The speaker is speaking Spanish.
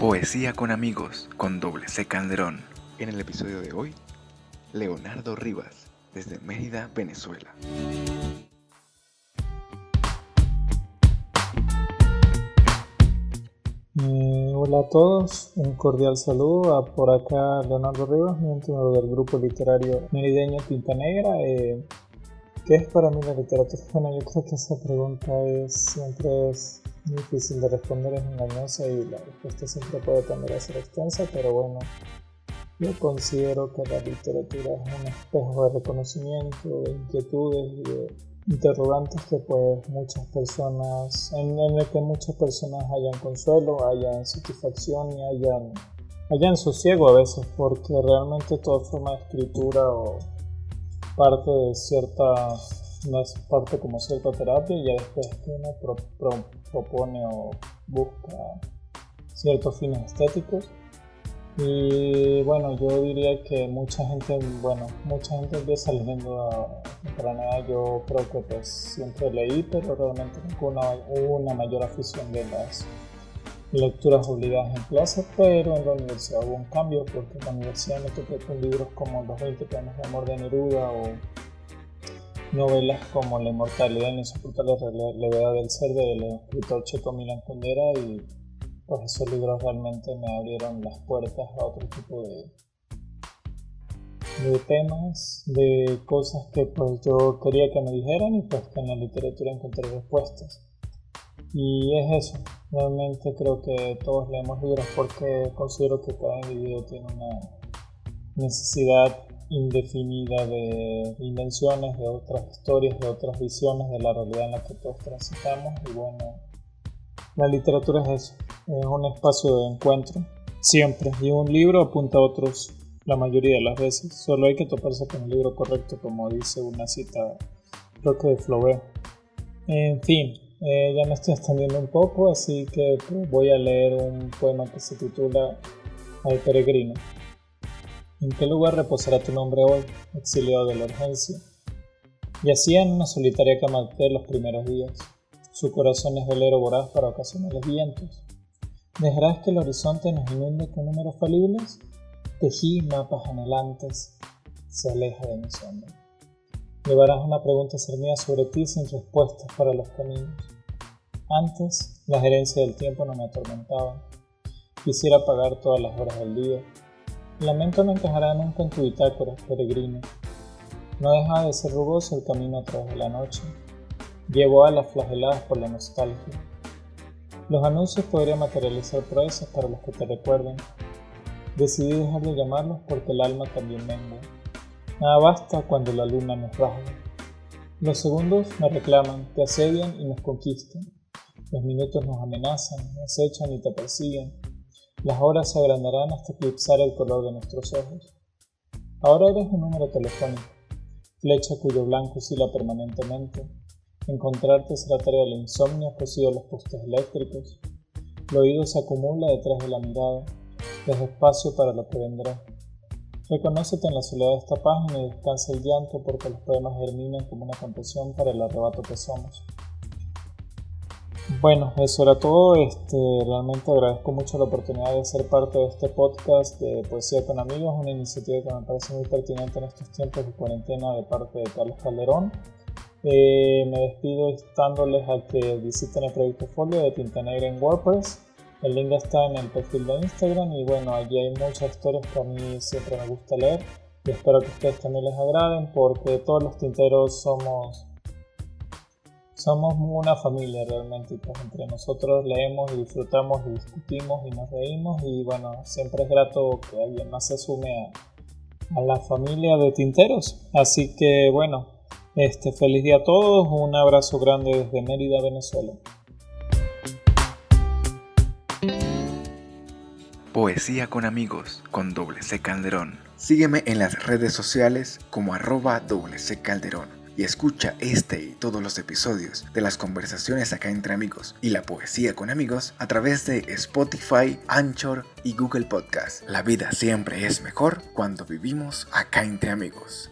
Poesía con amigos con doble C Calderón. En el episodio de hoy, Leonardo Rivas, desde Mérida, Venezuela. Eh, hola a todos, un cordial saludo a por acá Leonardo Rivas, miembro del grupo literario merideño Tinta Negra. Eh, ¿Qué es para mí la literatura? Bueno, yo creo que esa pregunta es siempre es difícil de responder, es engañosa y la respuesta siempre puede tender a ser extensa, pero bueno, yo considero que la literatura es un espejo de reconocimiento, de inquietudes y de interrogantes que pues muchas personas, en, el que muchas personas hayan consuelo, hayan satisfacción y hayan, hayan sosiego a veces, porque realmente toda forma de escritura o parte de cierta no es parte como cierta terapia y ya después que uno propone o busca ciertos fines estéticos. Y bueno, yo diría que mucha gente, bueno, mucha gente empieza leyendo a nada yo creo que pues siempre leí, pero realmente una, hubo una mayor afición de las lecturas obligadas en clase, pero en la universidad hubo un cambio porque en la universidad me tocé con libros como Los 20 planos de amor de Neruda o novelas como La inmortalidad y la insoportable levedad del ser del escritor checo Milan Kundera y pues esos libros realmente me abrieron las puertas a otro tipo de, de temas, de cosas que pues yo quería que me dijeran y pues que en la literatura encontré respuestas. Y es eso, realmente creo que todos leemos libros porque considero que cada individuo tiene una necesidad indefinida de invenciones, de otras historias, de otras visiones de la realidad en la que todos transitamos. Y bueno, la literatura es eso, es un espacio de encuentro, siempre. Y un libro apunta a otros la mayoría de las veces. Solo hay que toparse con el libro correcto, como dice una cita, creo que de Flaubert. En fin, eh, ya me estoy extendiendo un poco, así que voy a leer un poema que se titula Al peregrino. ¿En qué lugar reposará tu nombre hoy, exiliado de la urgencia? Yacía en una solitaria cama de los primeros días. Su corazón es velero voraz para ocasionales vientos. ¿Dejarás que el horizonte nos inunde con números falibles? Tejí mapas anhelantes. Se aleja de mi sombra. Llevarás una pregunta cernida sobre ti sin respuestas para los caminos. Antes, la gerencia del tiempo no me atormentaba. Quisiera pagar todas las horas del día, Lamento no encajará nunca en tu bitácora, peregrino. No deja de ser rugoso el camino a través de la noche. Llevo a las flageladas por la nostalgia. Los anuncios podrían materializar proezas para los que te recuerden. Decidí dejar de llamarlos porque el alma también mengua. Nada basta cuando la luna nos rasga. Los segundos me reclaman, te asedian y nos conquistan. Los minutos nos amenazan, nos acechan y te persiguen las horas se agrandarán hasta eclipsar el color de nuestros ojos. Ahora eres un número telefónico, flecha cuyo blanco oscila permanentemente. Encontrarte será tarea del insomnio cosido a los postes eléctricos. El oído se acumula detrás de la mirada, es espacio para lo que vendrá. Reconócete en la soledad de esta página y descansa el llanto porque los poemas germinan como una confesión para el arrebato que somos. Bueno, eso era todo. Este, realmente agradezco mucho la oportunidad de ser parte de este podcast de Poesía con Amigos, una iniciativa que me parece muy pertinente en estos tiempos de cuarentena de parte de Carlos Calderón. Eh, me despido instándoles a que visiten el proyecto Folio de Tinta Negra en WordPress. El link está en el perfil de Instagram y bueno, allí hay muchas historias que a mí siempre me gusta leer y espero que a ustedes también les agraden porque todos los tinteros somos somos una familia realmente pues entre nosotros leemos y disfrutamos y discutimos y nos reímos y bueno, siempre es grato que alguien más se sume a, a la familia de tinteros. Así que bueno, este feliz día a todos, un abrazo grande desde Mérida, Venezuela. Poesía con amigos con doble Calderón. Sígueme en las redes sociales como arroba Calderón y escucha este y todos los episodios de las conversaciones acá entre amigos y la poesía con amigos a través de Spotify, Anchor y Google Podcast. La vida siempre es mejor cuando vivimos acá entre amigos.